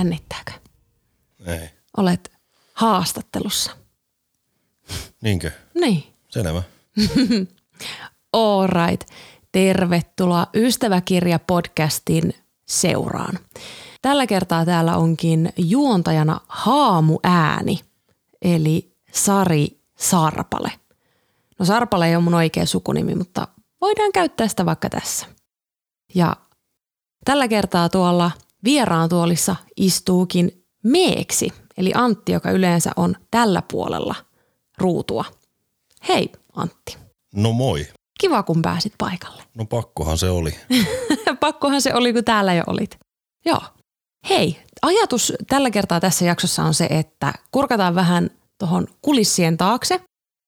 Jännittääkö? Ei. Olet haastattelussa. Niinkö? Niin. Selvä. All right. Tervetuloa Ystäväkirja-podcastin seuraan. Tällä kertaa täällä onkin juontajana haamuääni, eli Sari Sarpale. No Sarpale ei ole mun oikea sukunimi, mutta voidaan käyttää sitä vaikka tässä. Ja tällä kertaa tuolla vieraan tuolissa istuukin Meeksi, eli Antti, joka yleensä on tällä puolella ruutua. Hei Antti, No moi. kiva kun pääsit paikalle. No pakkohan se oli. Pakkohan se oli, kun täällä jo olit. Joo. Hei, ajatus tällä kertaa tässä jaksossa on se, että kurkataan vähän tuohon kulissien taakse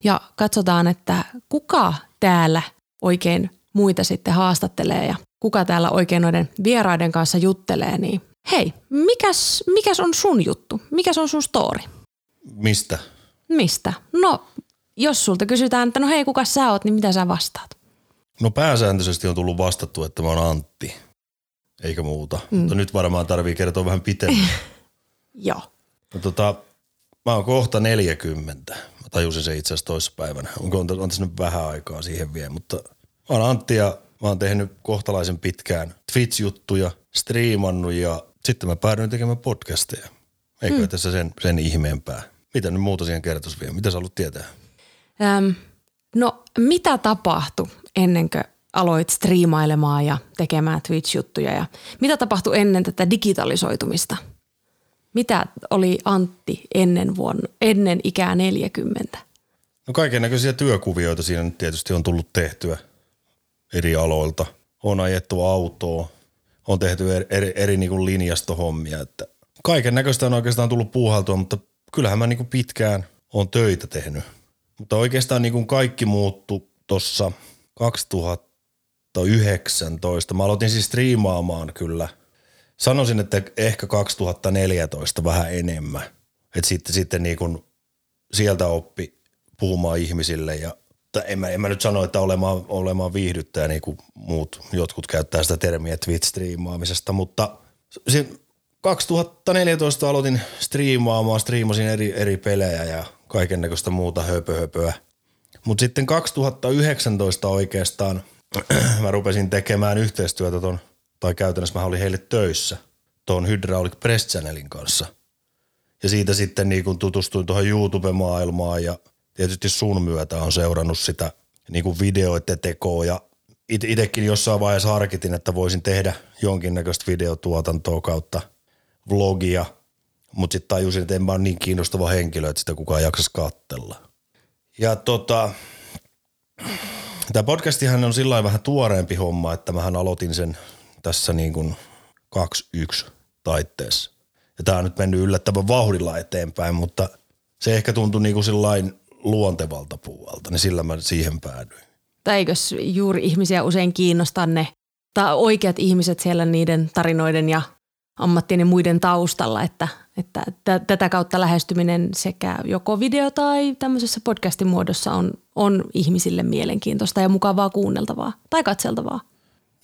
ja katsotaan, että kuka täällä oikein muita sitten haastattelee ja kuka täällä oikein noiden vieraiden kanssa juttelee. Niin hei, mikäs, mikäs on sun juttu? Mikäs on sun story? Mistä? Mistä? No, jos sulta kysytään, että no hei, kuka sä oot, niin mitä sä vastaat? No pääsääntöisesti on tullut vastattu, että mä oon Antti. Eikä muuta. Mm. Mutta nyt varmaan tarvii kertoa vähän pitemmän. Joo. No tota, mä oon kohta 40. Mä tajusin se itse asiassa toissapäivänä. Onko on, on tässä nyt vähän aikaa siihen vielä, mutta mä oon Antti ja mä oon tehnyt kohtalaisen pitkään Twitch-juttuja, striimannut ja sitten mä päädyin tekemään podcasteja. Eikö mm. tässä sen, sen ihmeempää? Mitä nyt muuta siihen kertoisi vielä? Mitä sä haluat tietää? Öm, no mitä tapahtui ennen kuin aloit striimailemaan ja tekemään Twitch-juttuja ja mitä tapahtui ennen tätä digitalisoitumista? Mitä oli Antti ennen, vuonna, ennen ikää 40? No kaiken näköisiä työkuvioita siinä nyt tietysti on tullut tehtyä eri aloilta. On ajettu autoa, on tehty eri, eri, eri niin kuin linjastohommia, että kaiken näköistä on oikeastaan tullut puuhaltua, mutta kyllähän mä niin kuin pitkään on töitä tehnyt. Mutta oikeastaan niin kuin kaikki muuttu tuossa 2019. Mä aloitin siis striimaamaan kyllä. Sanoisin, että ehkä 2014 vähän enemmän. Että sitten, sitten niin kuin sieltä oppi puhumaan ihmisille ja en mä, en mä nyt sano, että olemaan, olemaan viihdyttäjä niin kuin muut jotkut käyttää sitä termiä Twitch-striimaamisesta, mutta se 2014 aloitin striimaamaan, striimasin eri, eri pelejä ja kaiken näköistä muuta höpöhöpöä. Mutta sitten 2019 oikeastaan mä rupesin tekemään yhteistyötä ton, tai käytännössä mä olin heille töissä tuon Hydraulic Press Channelin kanssa. Ja siitä sitten niin kun tutustuin tuohon YouTube-maailmaan ja tietysti sun myötä on seurannut sitä niin kuin videoiden tekoa ja it- itekin jossain vaiheessa harkitin, että voisin tehdä jonkinnäköistä videotuotantoa kautta vlogia, mutta sitten tajusin, että en mä ole niin kiinnostava henkilö, että sitä kukaan jaksaisi kattella. Ja tota, tämä podcastihan on sillä vähän tuoreempi homma, että mähän aloitin sen tässä niin kuin 2-1 taitteessa. Ja tämä on nyt mennyt yllättävän vauhdilla eteenpäin, mutta se ehkä tuntui niin kuin sillain luontevalta puolelta, niin sillä mä siihen päädyin. Tai eikös juuri ihmisiä usein kiinnostaa ne tai oikeat ihmiset siellä niiden tarinoiden ja ammattien ja muiden taustalla, että, että t- tätä kautta lähestyminen sekä joko video tai tämmöisessä podcastin muodossa on, on ihmisille mielenkiintoista ja mukavaa kuunneltavaa tai katseltavaa.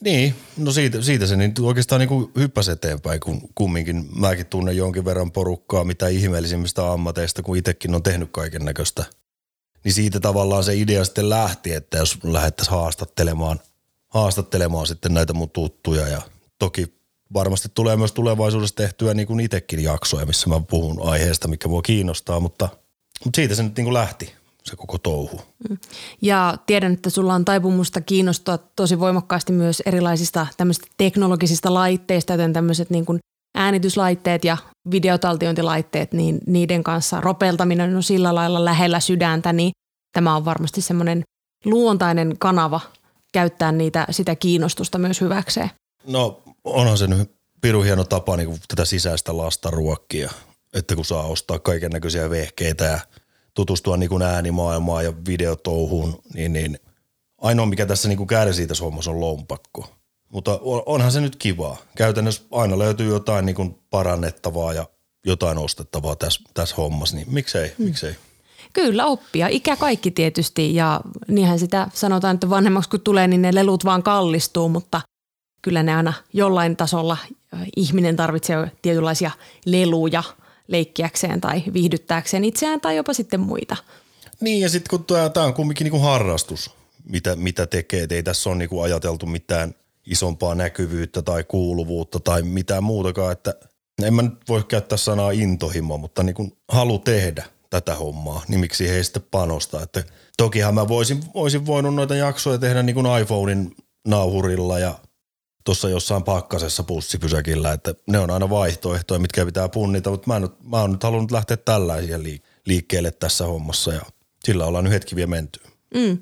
Niin, no siitä, siitä se niin oikeastaan niin hyppäsi eteenpäin, kun kumminkin mäkin tunnen jonkin verran porukkaa, mitä ihmeellisimmistä ammateista, kun itsekin on tehnyt kaiken näköistä. Niin siitä tavallaan se idea sitten lähti, että jos lähdettäisiin haastattelemaan, haastattelemaan sitten näitä mun tuttuja ja toki varmasti tulee myös tulevaisuudessa tehtyä niin kuin itsekin jaksoja, missä mä puhun aiheesta, mikä mua kiinnostaa, mutta, mutta siitä se nyt niin kuin lähti se koko touhu. Ja tiedän, että sulla on taipumusta kiinnostua tosi voimakkaasti myös erilaisista tämmöisistä teknologisista laitteista, joten tämmöiset niin kuin äänityslaitteet ja videotaltiointilaitteet, niin niiden kanssa ropeltaminen on sillä lailla lähellä sydäntä, niin tämä on varmasti semmoinen luontainen kanava käyttää niitä, sitä kiinnostusta myös hyväkseen. No onhan se nyt pirun hieno tapa niin kuin tätä sisäistä lasta ruokkia, että kun saa ostaa kaiken näköisiä vehkeitä ja tutustua niin kuin äänimaailmaan ja videotouhuun, niin, niin ainoa mikä tässä niin kuin kärsii tässä hommassa on lompakko. Mutta onhan se nyt kivaa. Käytännössä aina löytyy jotain niin kuin parannettavaa ja jotain ostettavaa tässä, tässä hommassa, niin miksei, hmm. miksei. Kyllä oppia. Ikä kaikki tietysti ja niinhän sitä sanotaan, että vanhemmaksi kun tulee, niin ne lelut vaan kallistuu, mutta kyllä ne aina jollain tasolla ihminen tarvitsee tietynlaisia leluja leikkiäkseen tai viihdyttääkseen itseään tai jopa sitten muita. Niin ja sitten kun tämä on kumminkin niinku harrastus, mitä, mitä tekee, et ei tässä ole niinku ajateltu mitään isompaa näkyvyyttä tai kuuluvuutta tai mitään muutakaan, että en mä nyt voi käyttää sanaa intohimo, mutta niinku halu tehdä tätä hommaa, niin miksi he sitten panostaa. Että tokihan mä voisin, voisin voinut noita jaksoja tehdä niin kuin iPhonein nauhurilla ja tuossa jossain pakkasessa pussipysäkillä, että ne on aina vaihtoehtoja, mitkä pitää punnita, mutta mä, en, mä oon nyt halunnut lähteä tällaisia liikkeelle tässä hommassa ja sillä ollaan nyt hetki vielä menty. Mm.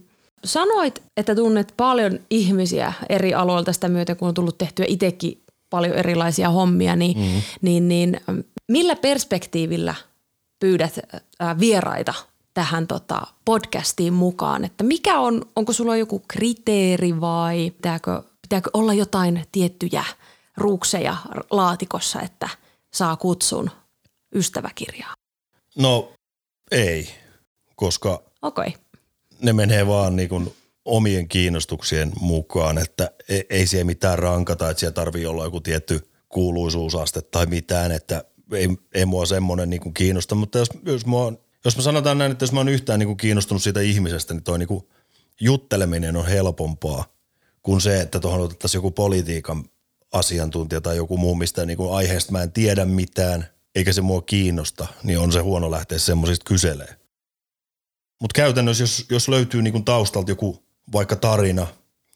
Sanoit, että tunnet paljon ihmisiä eri aloilta sitä myöten, kun on tullut tehtyä itsekin paljon erilaisia hommia, niin, mm. niin, niin millä perspektiivillä pyydät vieraita tähän tota podcastiin mukaan, että mikä on, onko sulla joku kriteeri vai pitääkö pitääkö olla jotain tiettyjä ruukseja laatikossa, että saa kutsun ystäväkirjaa? No ei, koska okay. Ne menee vaan niin kuin omien kiinnostuksien mukaan, että ei, ei siellä mitään rankata, että siellä tarvii olla joku tietty kuuluisuusaste tai mitään, että ei, ei mua semmoinen niin kiinnosta, mutta jos, jos, mua, jos mä sanotaan näin, että jos mä oon yhtään niin kuin kiinnostunut siitä ihmisestä, niin toi niin kuin jutteleminen on helpompaa – kuin se, että tuohon otettaisiin joku politiikan asiantuntija tai joku muu, mistä niin kuin aiheesta mä en tiedä mitään, eikä se mua kiinnosta, niin on se huono lähteä semmoisista kyselee. Mutta käytännössä, jos, jos löytyy niin kuin taustalta joku vaikka tarina,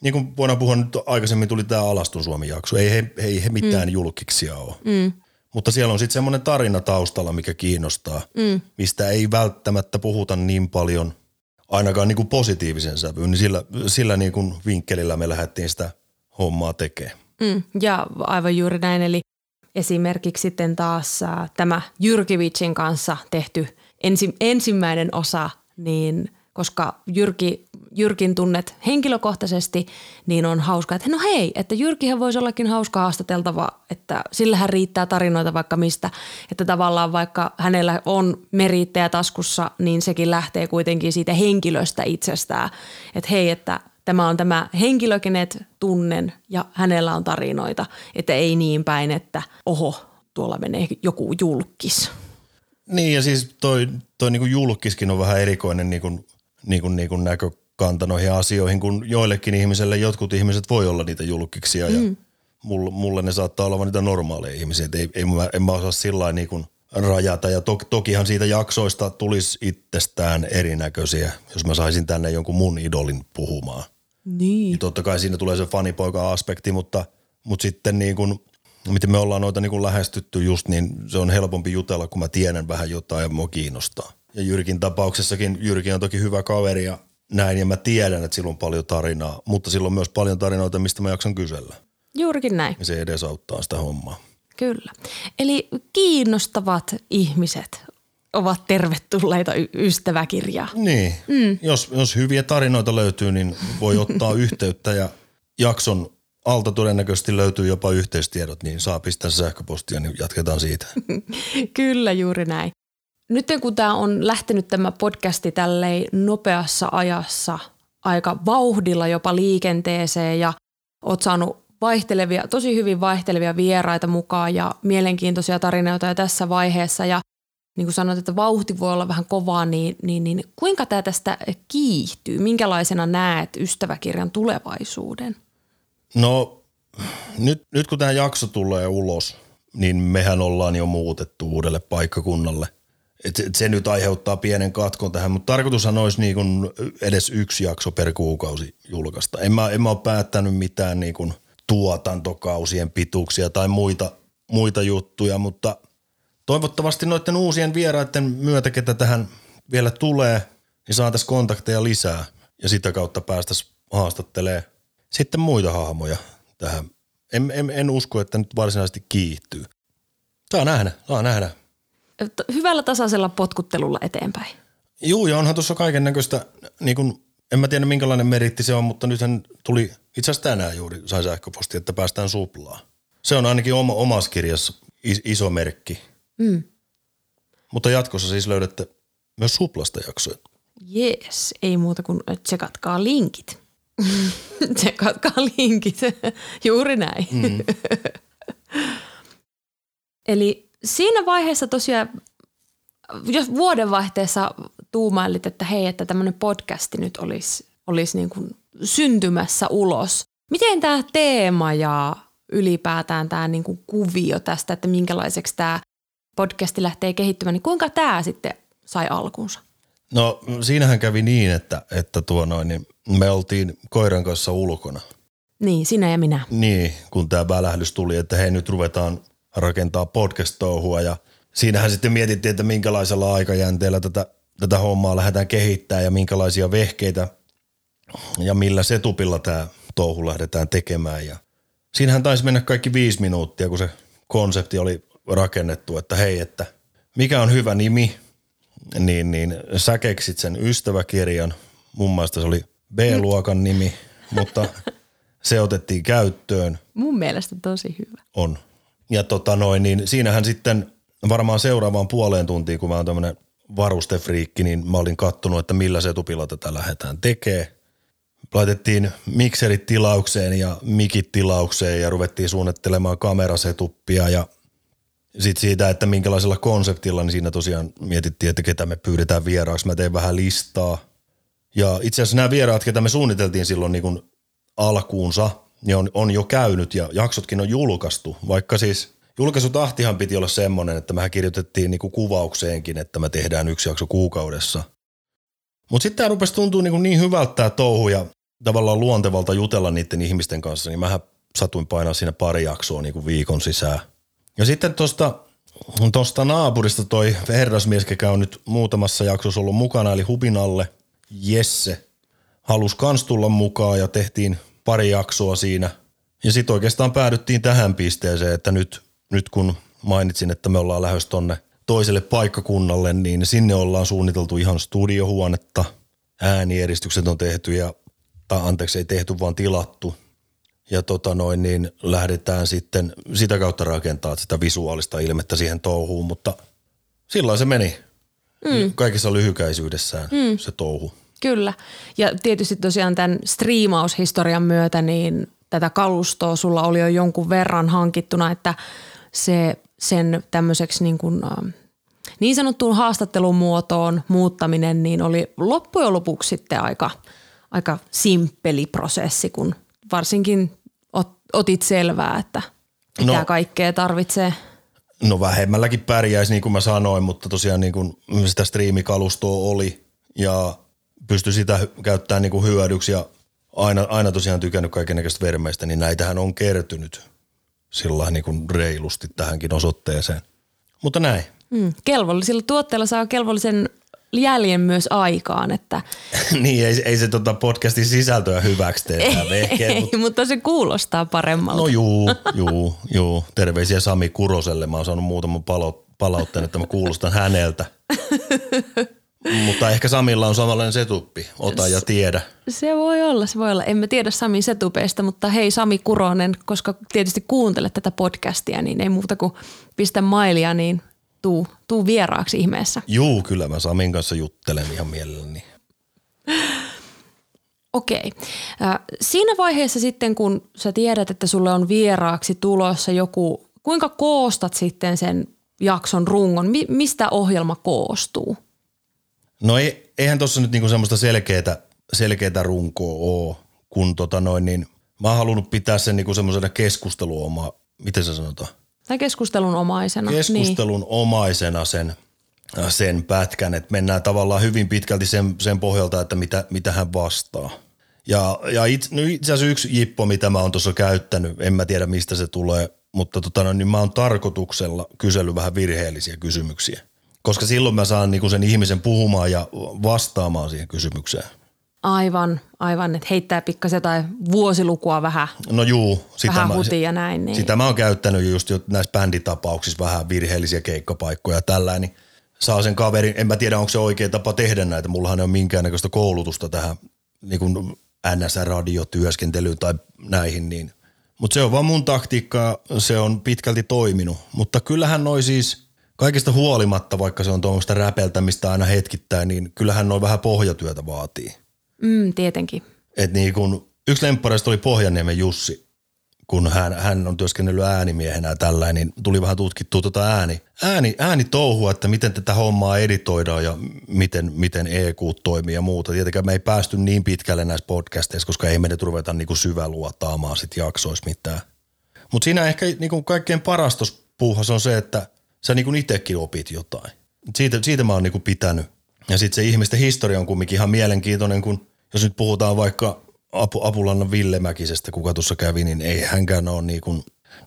niin kuin voidaan puhua nyt aikaisemmin tuli tämä Alastun Suomi jakso, ei he, ei he mitään mm. julkiksia ole. Mm. Mutta siellä on sitten semmoinen tarina taustalla, mikä kiinnostaa, mm. mistä ei välttämättä puhuta niin paljon – ainakaan niin kuin positiivisen sävyyn, niin sillä, sillä niin kuin vinkkelillä me lähdettiin sitä hommaa tekemään. Mm, ja aivan juuri näin, eli esimerkiksi sitten taas äh, tämä Jyrkivicin kanssa tehty ensi, ensimmäinen osa, niin koska Jyrki Jyrkin tunnet henkilökohtaisesti, niin on hauska, että no hei, että Jyrkihän voisi ollakin hauska haastateltava, että sillähän riittää tarinoita vaikka mistä. Että tavallaan vaikka hänellä on merittäjä taskussa, niin sekin lähtee kuitenkin siitä henkilöstä itsestään. Että hei, että tämä on tämä henkilö, tunnen ja hänellä on tarinoita. Että ei niin päin, että oho, tuolla menee joku julkis. Niin ja siis toi, toi niinku julkiskin on vähän erikoinen niinku, niinku, niinku näkö, kanta noihin asioihin, kun joillekin ihmisille jotkut ihmiset voi olla niitä julkiksia mm. ja mulle, mulle ne saattaa olla niitä normaaleja ihmisiä. Et ei, ei, mä, en mä osaa sillä niin kuin rajata ja to, tokihan siitä jaksoista tulisi itsestään erinäköisiä, jos mä saisin tänne jonkun mun idolin puhumaan. Niin. niin totta kai siinä tulee se fanipoika-aspekti, mutta, mutta sitten niin kuin, miten me ollaan noita niin kuin lähestytty just, niin se on helpompi jutella, kun mä tiedän vähän jotain ja mua kiinnostaa. Ja Jyrkin tapauksessakin, Jyrki on toki hyvä kaveri ja näin ja mä tiedän, että sillä on paljon tarinaa, mutta sillä on myös paljon tarinoita, mistä mä jaksan kysellä. Juurikin näin. Ja se edesauttaa sitä hommaa. Kyllä. Eli kiinnostavat ihmiset ovat tervetulleita y- ystäväkirjaa. Niin. Mm. Jos, jos hyviä tarinoita löytyy, niin voi ottaa yhteyttä ja jakson alta todennäköisesti löytyy jopa yhteistiedot, niin saa pistää sähköpostia, niin jatketaan siitä. Kyllä, juuri näin. Nyt kun tämä on lähtenyt tämä podcasti tälleen nopeassa ajassa aika vauhdilla jopa liikenteeseen ja oot saanut vaihtelevia, tosi hyvin vaihtelevia vieraita mukaan ja mielenkiintoisia tarinoita jo tässä vaiheessa ja niin kuin sanoit, että vauhti voi olla vähän kovaa, niin, niin, niin kuinka tämä tästä kiihtyy? Minkälaisena näet ystäväkirjan tulevaisuuden? No nyt, nyt kun tämä jakso tulee ulos, niin mehän ollaan jo muutettu uudelle paikkakunnalle – et se, et se nyt aiheuttaa pienen katkon tähän, mutta tarkoitushan olisi niin kuin edes yksi jakso per kuukausi julkaista. En mä, en mä ole päättänyt mitään niin kuin tuotantokausien pituuksia tai muita, muita juttuja, mutta toivottavasti noiden uusien vieraiden myötä, ketä tähän vielä tulee, niin saataisiin kontakteja lisää ja sitä kautta päästäisiin haastattelemaan sitten muita hahmoja tähän. En, en, en usko, että nyt varsinaisesti kiihtyy. Saa nähdä, saa nähdä hyvällä tasaisella potkuttelulla eteenpäin. Juu, ja onhan tuossa kaiken näköistä, niin kun, en mä tiedä minkälainen meritti se on, mutta nythän tuli, itse asiassa tänään juuri sai sähköposti, että päästään suplaa. Se on ainakin oma, omassa kirjassa is, iso merkki. Mm. Mutta jatkossa siis löydätte myös suplasta jaksoja. Jees, ei muuta kuin tsekatkaa linkit. Tsekatkaa linkit. Juuri näin. Mm. Eli siinä vaiheessa tosiaan, jos vuodenvaihteessa tuumailit, että hei, että tämmöinen podcasti nyt olisi, olisi niin kuin syntymässä ulos. Miten tämä teema ja ylipäätään tämä niin kuin kuvio tästä, että minkälaiseksi tämä podcasti lähtee kehittymään, niin kuinka tämä sitten sai alkunsa? No siinähän kävi niin, että, että tuo noin, niin me oltiin koiran kanssa ulkona. Niin, sinä ja minä. Niin, kun tämä välähdys tuli, että hei nyt ruvetaan rakentaa podcast-touhua ja siinähän sitten mietittiin, että minkälaisella aikajänteellä tätä, tätä hommaa lähdetään kehittämään ja minkälaisia vehkeitä ja millä setupilla tämä touhu lähdetään tekemään ja siinähän taisi mennä kaikki viisi minuuttia, kun se konsepti oli rakennettu, että hei, että mikä on hyvä nimi, niin, niin sä keksit sen ystäväkirjan. Mun mielestä se oli B-luokan nimi, mutta se otettiin käyttöön. Mun mielestä tosi hyvä. On. Ja tota noin, niin siinähän sitten varmaan seuraavaan puoleen tuntiin, kun mä oon tämmönen varustefriikki, niin mä olin kattonut, että millä setupilla tätä lähdetään tekemään. Laitettiin mikserit tilaukseen ja mikit tilaukseen ja ruvettiin suunnittelemaan kamerasetuppia ja sitten siitä, että minkälaisella konseptilla, niin siinä tosiaan mietittiin, että ketä me pyydetään vieraaksi. Mä tein vähän listaa. Ja itse asiassa nämä vieraat, ketä me suunniteltiin silloin niin kuin alkuunsa, niin on, on jo käynyt ja jaksotkin on julkaistu. Vaikka siis julkaisutahtihan piti olla semmoinen, että mehän kirjoitettiin niin kuin kuvaukseenkin, että me tehdään yksi jakso kuukaudessa. Mutta sitten tämä rupesi tuntua niin, niin hyvältä tämä touhu ja tavallaan luontevalta jutella niiden ihmisten kanssa, niin mähän satuin painaa siinä pari jaksoa niin kuin viikon sisään. Ja sitten tuosta tosta naapurista toi herrasmies, joka on nyt muutamassa jaksossa ollut mukana, eli Hubinalle Jesse, halusi kans tulla mukaan ja tehtiin pari jaksoa siinä. Ja sitten oikeastaan päädyttiin tähän pisteeseen, että nyt, nyt kun mainitsin, että me ollaan lähes tonne toiselle paikkakunnalle, niin sinne ollaan suunniteltu ihan studiohuonetta. Äänieristukset on tehty ja, tai anteeksi ei tehty vaan tilattu ja tota noin, niin lähdetään sitten sitä kautta rakentaa sitä visuaalista ilmettä siihen touhuun, mutta sillä se meni. Mm. Kaikessa lyhykäisyydessään mm. se touhu. Kyllä. Ja tietysti tosiaan tämän striimaushistorian myötä niin tätä kalustoa sulla oli jo jonkun verran hankittuna, että se sen tämmöiseksi niin, kuin, niin sanottuun haastattelun muotoon muuttaminen niin oli loppujen lopuksi sitten aika, aika simppeli prosessi, kun varsinkin otit selvää, että mitä no, kaikkea tarvitsee? No vähemmälläkin pärjäisi, niin kuin mä sanoin, mutta tosiaan niin kuin sitä striimikalustoa oli ja pystyi sitä käyttämään niin kuin hyödyksi ja aina, aina tosiaan tykännyt kaikenlaista vermeistä, niin näitähän on kertynyt sillä niin kuin reilusti tähänkin osoitteeseen. Mutta näin. Mm, kelvollisilla tuotteilla saa kelvollisen jäljen myös aikaan. Että niin, ei, ei se tota podcastin sisältöä hyväksi tee ei, ei, mutta... mutta se kuulostaa paremmalta. No juu, juu, juu. Terveisiä Sami Kuroselle. Mä oon saanut muutaman palo, palautteen, että mä kuulostan häneltä. Mutta ehkä Samilla on samanlainen setuppi, ota ja tiedä. Se voi olla, se voi olla. Emme tiedä Samin setupeista, mutta hei Sami Kuronen, koska tietysti kuuntelet tätä podcastia, niin ei muuta kuin pistä mailia, niin tuu, tuu vieraaksi ihmeessä. Juu, kyllä mä Samin kanssa juttelen ihan mielelläni. Okei. Siinä vaiheessa sitten, kun sä tiedät, että sulle on vieraaksi tulossa joku, kuinka koostat sitten sen jakson rungon? Mi- mistä ohjelma koostuu? No ei, eihän tuossa nyt niinku semmoista selkeää, selkeää runkoa ole, kun tota noin, niin mä oon halunnut pitää sen niinku semmoisena keskusteluoma, miten se sanotaan? Tai keskustelun omaisena. Keskustelun niin. omaisena sen, sen pätkän, että mennään tavallaan hyvin pitkälti sen, sen pohjalta, että mitä, mitä hän vastaa. Ja, ja itse, no itse asiassa yksi jippo, mitä mä oon tuossa käyttänyt, en mä tiedä mistä se tulee, mutta tota, no, niin mä oon tarkoituksella kysellyt vähän virheellisiä kysymyksiä. Koska silloin mä saan niinku sen ihmisen puhumaan ja vastaamaan siihen kysymykseen. Aivan, aivan, että heittää pikkasen tai vuosilukua vähän, no juu, sitä vähän mä, hutia ja näin. Niin. Sitä mä oon käyttänyt just jo näissä bänditapauksissa vähän virheellisiä keikkapaikkoja ja tällä, niin saa sen kaverin, en mä tiedä onko se oikea tapa tehdä näitä, mullahan ei ole minkäännäköistä koulutusta tähän niin kuin NS-radiotyöskentelyyn tai näihin, niin mutta se on vaan mun taktiikkaa, se on pitkälti toiminut. Mutta kyllähän noi siis kaikista huolimatta, vaikka se on tuommoista räpeltämistä aina hetkittäin, niin kyllähän noin vähän pohjatyötä vaatii. Mm, tietenkin. Et niin kun Yksi lemppareista oli Pohjanniemen Jussi, kun hän, hän on työskennellyt äänimiehenä tällainen, niin tuli vähän tutkittua tuota ääni, ääni, äänitouhua, että miten tätä hommaa editoidaan ja miten, miten EQ toimii ja muuta. Tietenkään me ei päästy niin pitkälle näissä podcasteissa, koska ei me nyt ruveta niinku syväluotaamaan sit jaksoissa mitään. Mutta siinä ehkä niinku kaikkein paras puuhassa on se, että sä niinku itsekin opit jotain. Siitä, siitä mä oon niinku pitänyt. Ja sitten se ihmisten historia on kumminkin ihan mielenkiintoinen, kun jos nyt puhutaan vaikka Apu, Apulannan Ville Mäkisestä, kuka tuossa kävi, niin ei hänkään ole niin kuin,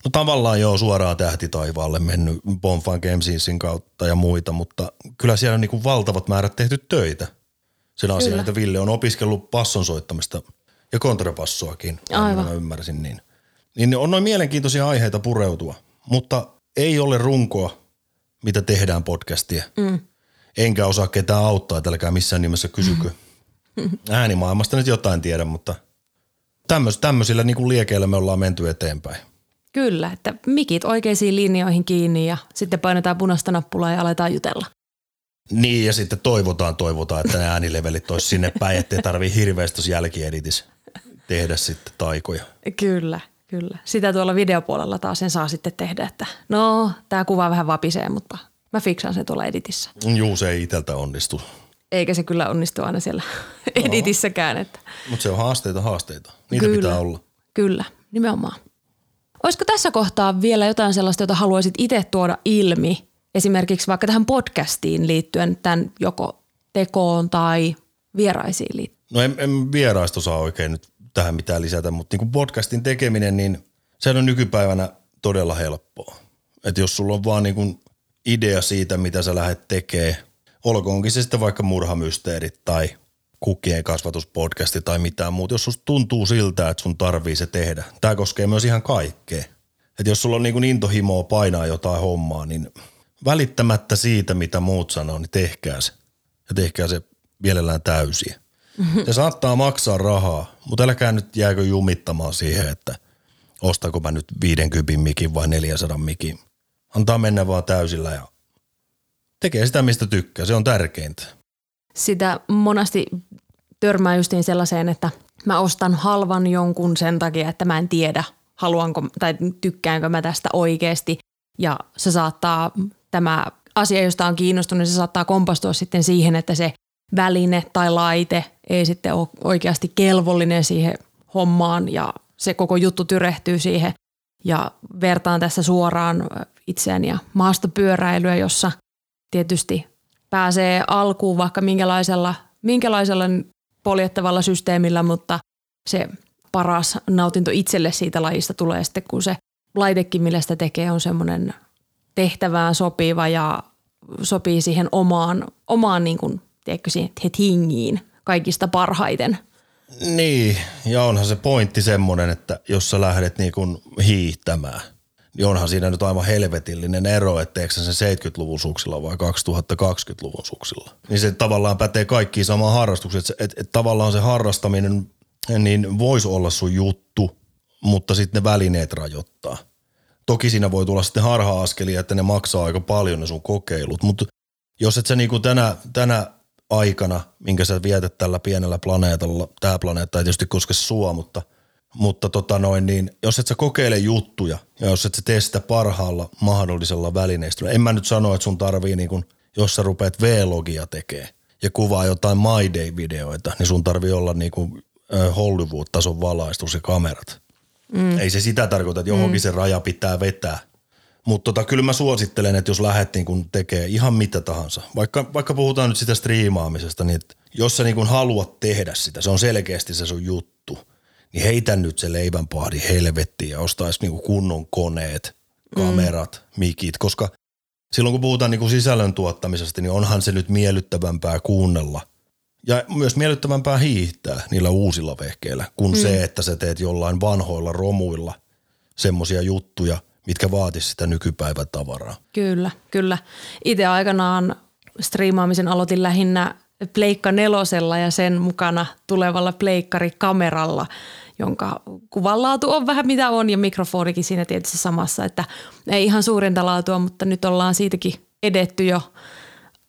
no tavallaan joo suoraan tähtitaivaalle mennyt Bonfan Gamessin kautta ja muita, mutta kyllä siellä on niin kuin valtavat määrät tehty töitä sen asian, että Ville on opiskellut passon soittamista ja kontrapassoakin, Aivan. mä ymmärsin niin. Niin on noin mielenkiintoisia aiheita pureutua, mutta ei ole runkoa, mitä tehdään podcastia. Mm. Enkä osaa ketään auttaa, että älkää missään nimessä kysykö. Mm Äänimaailmasta nyt jotain tiedä, mutta tämmöis, tämmöisillä niin kuin liekeillä me ollaan menty eteenpäin. Kyllä, että mikit oikeisiin linjoihin kiinni ja sitten painetaan punaista nappulaa ja aletaan jutella. Niin ja sitten toivotaan, toivotaan, että ne äänilevelit olisi sinne päin, ettei tarvii hirveästi jälkieditis tehdä sitten taikoja. Kyllä, kyllä. Sitä tuolla videopuolella taas sen saa sitten tehdä, että no, tämä kuva vähän vapisee, mutta mä fiksaan sen tuolla editissä. Juu, se ei iteltä onnistu eikä se kyllä onnistu aina siellä no. editissäkään. Että. Mutta se on haasteita haasteita. Niitä kyllä, pitää olla. Kyllä, nimenomaan. Olisiko tässä kohtaa vielä jotain sellaista, jota haluaisit itse tuoda ilmi, esimerkiksi vaikka tähän podcastiin liittyen, tämän joko tekoon tai vieraisiin liittyen? No en, en vieraista osaa oikein nyt tähän mitään lisätä, mutta niin kuin podcastin tekeminen, niin se on nykypäivänä todella helppoa. Että jos sulla on vaan niin kuin idea siitä, mitä sä lähdet tekemään – olkoonkin se sitten vaikka murhamysteerit tai kukkien kasvatuspodcasti tai mitään muuta, jos susta tuntuu siltä, että sun tarvii se tehdä. Tämä koskee myös ihan kaikkea. Että jos sulla on niin kuin intohimoa painaa jotain hommaa, niin välittämättä siitä, mitä muut sanoo, niin tehkää se. Ja tehkää se mielellään täysiä. Mm-hmm. Se saattaa maksaa rahaa, mutta älkää nyt jääkö jumittamaan siihen, että ostako mä nyt 50 mikin vai 400 mikin. Antaa mennä vaan täysillä ja tekee sitä, mistä tykkää. Se on tärkeintä. Sitä monasti törmää justiin sellaiseen, että mä ostan halvan jonkun sen takia, että mä en tiedä, haluanko tai tykkäänkö mä tästä oikeasti. Ja se saattaa, tämä asia, josta on kiinnostunut, niin se saattaa kompastua sitten siihen, että se väline tai laite ei sitten ole oikeasti kelvollinen siihen hommaan ja se koko juttu tyrehtyy siihen. Ja vertaan tässä suoraan itseäni ja maastopyöräilyä, jossa tietysti pääsee alkuun vaikka minkälaisella, minkälaisella poljettavalla systeemillä, mutta se paras nautinto itselle siitä lajista tulee sitten, kun se laitekin, millä sitä tekee, on semmoinen tehtävään sopiva ja sopii siihen omaan, omaan niin kuin, tiedätkö, siihen hingiin kaikista parhaiten. Niin, ja onhan se pointti semmoinen, että jos sä lähdet niin kuin hiihtämään – niin onhan siinä nyt aivan helvetillinen ero, etteikö se 70-luvun suksilla vai 2020-luvun suksilla. Niin se tavallaan pätee kaikkiin samaan harrastukseen, että et, et tavallaan se harrastaminen niin voisi olla sun juttu, mutta sitten ne välineet rajoittaa. Toki siinä voi tulla sitten harha-askelia, että ne maksaa aika paljon ne sun kokeilut, mutta jos et sä niinku tänä, tänä aikana, minkä sä vietät tällä pienellä planeetalla, tämä planeetta ei tietysti koske sua, mutta – mutta tota noin, niin jos et sä kokeile juttuja ja jos et sä tee sitä parhaalla mahdollisella välineistöllä, en mä nyt sano, että sun tarvii niin kun, jos sä rupeat V-logia tekee ja kuvaa jotain My Day-videoita, niin sun tarvii olla niin kuin Hollywood-tason valaistus ja kamerat. Mm. Ei se sitä tarkoita, että johonkin mm. se raja pitää vetää. Mutta tota, kyllä mä suosittelen, että jos lähdet niin kun tekee ihan mitä tahansa, vaikka, vaikka puhutaan nyt sitä striimaamisesta, niin jos sä niin kun haluat tehdä sitä, se on selkeästi se sun juttu – niin heitä nyt se leivänpahdi helvettiin ja ostaisi niinku kunnon koneet, kamerat, mm. mikit, koska silloin kun puhutaan niinku sisällön tuottamisesta, niin onhan se nyt miellyttävämpää kuunnella ja myös miellyttävämpää hiihtää niillä uusilla vehkeillä kuin mm. se, että sä teet jollain vanhoilla romuilla semmoisia juttuja, mitkä vaatis sitä nykypäivän tavaraa. Kyllä, kyllä. Itse aikanaan striimaamisen aloitin lähinnä Pleikka nelosella ja sen mukana tulevalla pleikkarikameralla – jonka kuvanlaatu on vähän mitä on ja mikrofonikin siinä tietysti samassa, että ei ihan suurinta laatua, mutta nyt ollaan siitäkin edetty jo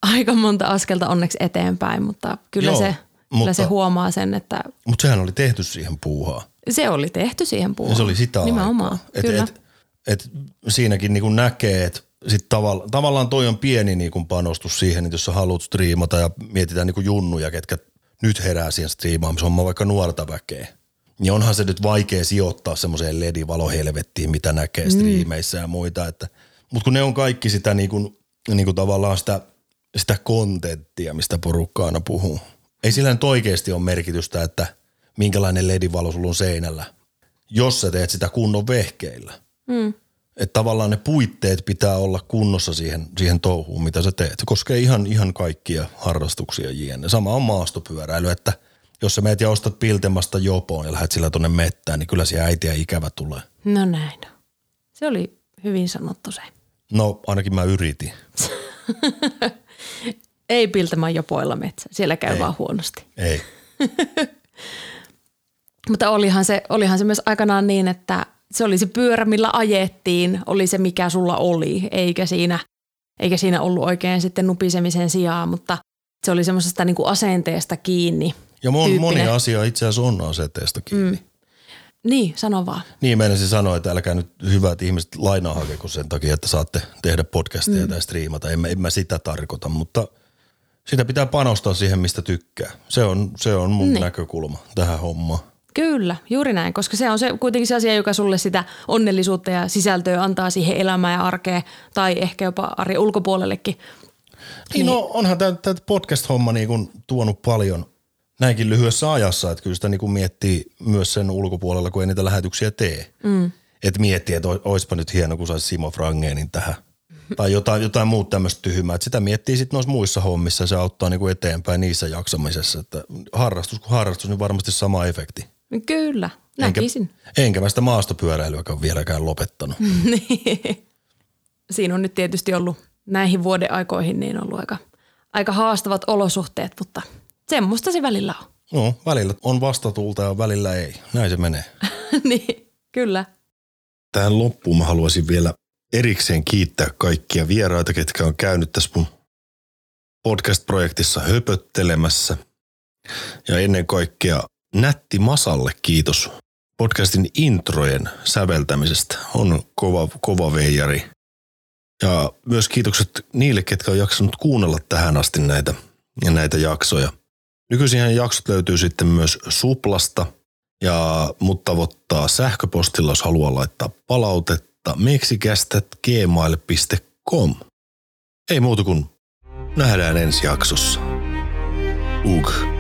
aika monta askelta onneksi eteenpäin, mutta kyllä Joo. se Kyllä se huomaa sen, että Mutta sehän oli tehty siihen puuhaan. se oli tehty siihen puuhaan. Ja se oli sitä Nimenomaan, aikaa. Et, kyllä. et, et, siinäkin niinku näkee, että sit tavalla, tavallaan toi on pieni niinku panostus siihen, että jos sä haluat striimata ja mietitään niinku junnuja, ketkä nyt herää siihen striimaamiseen, vaikka nuorta väkeä. Niin onhan se nyt vaikea sijoittaa semmoiseen ledivalohelvettiin, mitä näkee striimeissä ja muita. Että, mutta kun ne on kaikki sitä niinku, niinku tavallaan sitä, sitä kontenttia, mistä porukka aina puhuu. Ei sillä nyt oikeasti ole merkitystä, että minkälainen ledivalo sulla on seinällä, jos sä teet sitä kunnon vehkeillä. Mm. Että tavallaan ne puitteet pitää olla kunnossa siihen, siihen touhuun, mitä sä teet. Se koskee ihan, ihan kaikkia harrastuksia jne. Sama on maastopyöräily, että jos sä meet ja ostat piltemasta jopoon ja lähdet sillä tonne mettään, niin kyllä siellä äitiä ikävä tulee. No näin. Se oli hyvin sanottu se. No ainakin mä yritin. Ei piltämään jopoilla metsä. Siellä käy vaan huonosti. Ei. Mutta olihan se, olihan se myös aikanaan niin, että se oli se pyörä, millä ajettiin, oli se mikä sulla oli, eikä siinä, eikä siinä ollut oikein sitten nupisemisen sijaa, mutta se oli semmoisesta niin kuin asenteesta kiinni. Ja mon, moni asia itse asiassa on asenteesta kiinni. Mm. Niin, sano vaan. Niin meinasin sanoa, että älkää nyt hyvät ihmiset lainaa hakeko sen takia, että saatte tehdä podcastia mm. tai striimata. En mä, en mä sitä tarkoita, mutta sitä pitää panostaa siihen, mistä tykkää. Se on, se on mun Niin. niin. näkökulma tähän hommaan. Kyllä, juuri näin, koska se on se kuitenkin se asia, joka sulle sitä onnellisuutta ja sisältöä antaa siihen elämään ja arkeen tai ehkä jopa arjen ulkopuolellekin. Niin, no onhan tämä podcast-homma niin tuonut paljon näinkin lyhyessä ajassa, että kyllä sitä niin kuin miettii myös sen ulkopuolella, kun ei niitä lähetyksiä tee. Mm. Että miettii, että oispa nyt hieno, kun saisi Simo Frangenin tähän. Tai jotain, jotain muuta tämmöistä tyhmää. Että sitä miettii sitten noissa muissa hommissa ja se auttaa niin kuin eteenpäin niissä jaksamisessa. Että harrastus kuin harrastus, niin varmasti sama efekti. Kyllä, Enkä, näkisin. enkä mä sitä maastopyöräilyäkään vieläkään lopettanut. Niin. Siinä on nyt tietysti ollut näihin vuoden aikoihin niin ollut aika, aika haastavat olosuhteet, mutta semmoista se välillä on. No, välillä on vastatuulta ja välillä ei. Näin se menee. niin, kyllä. Tähän loppuun mä haluaisin vielä erikseen kiittää kaikkia vieraita, ketkä on käynyt tässä mun podcast-projektissa höpöttelemässä. Ja ennen kaikkea Nätti Masalle kiitos podcastin introjen säveltämisestä. On kova, kova veijari. Ja myös kiitokset niille, ketkä on jaksanut kuunnella tähän asti näitä, ja näitä jaksoja. Nykyisin jaksot löytyy sitten myös Suplasta – ja mut tavoittaa sähköpostilla, jos haluaa laittaa palautetta meksikästä.gmail.com. Ei muuta kuin nähdään ensi jaksossa. Ugh.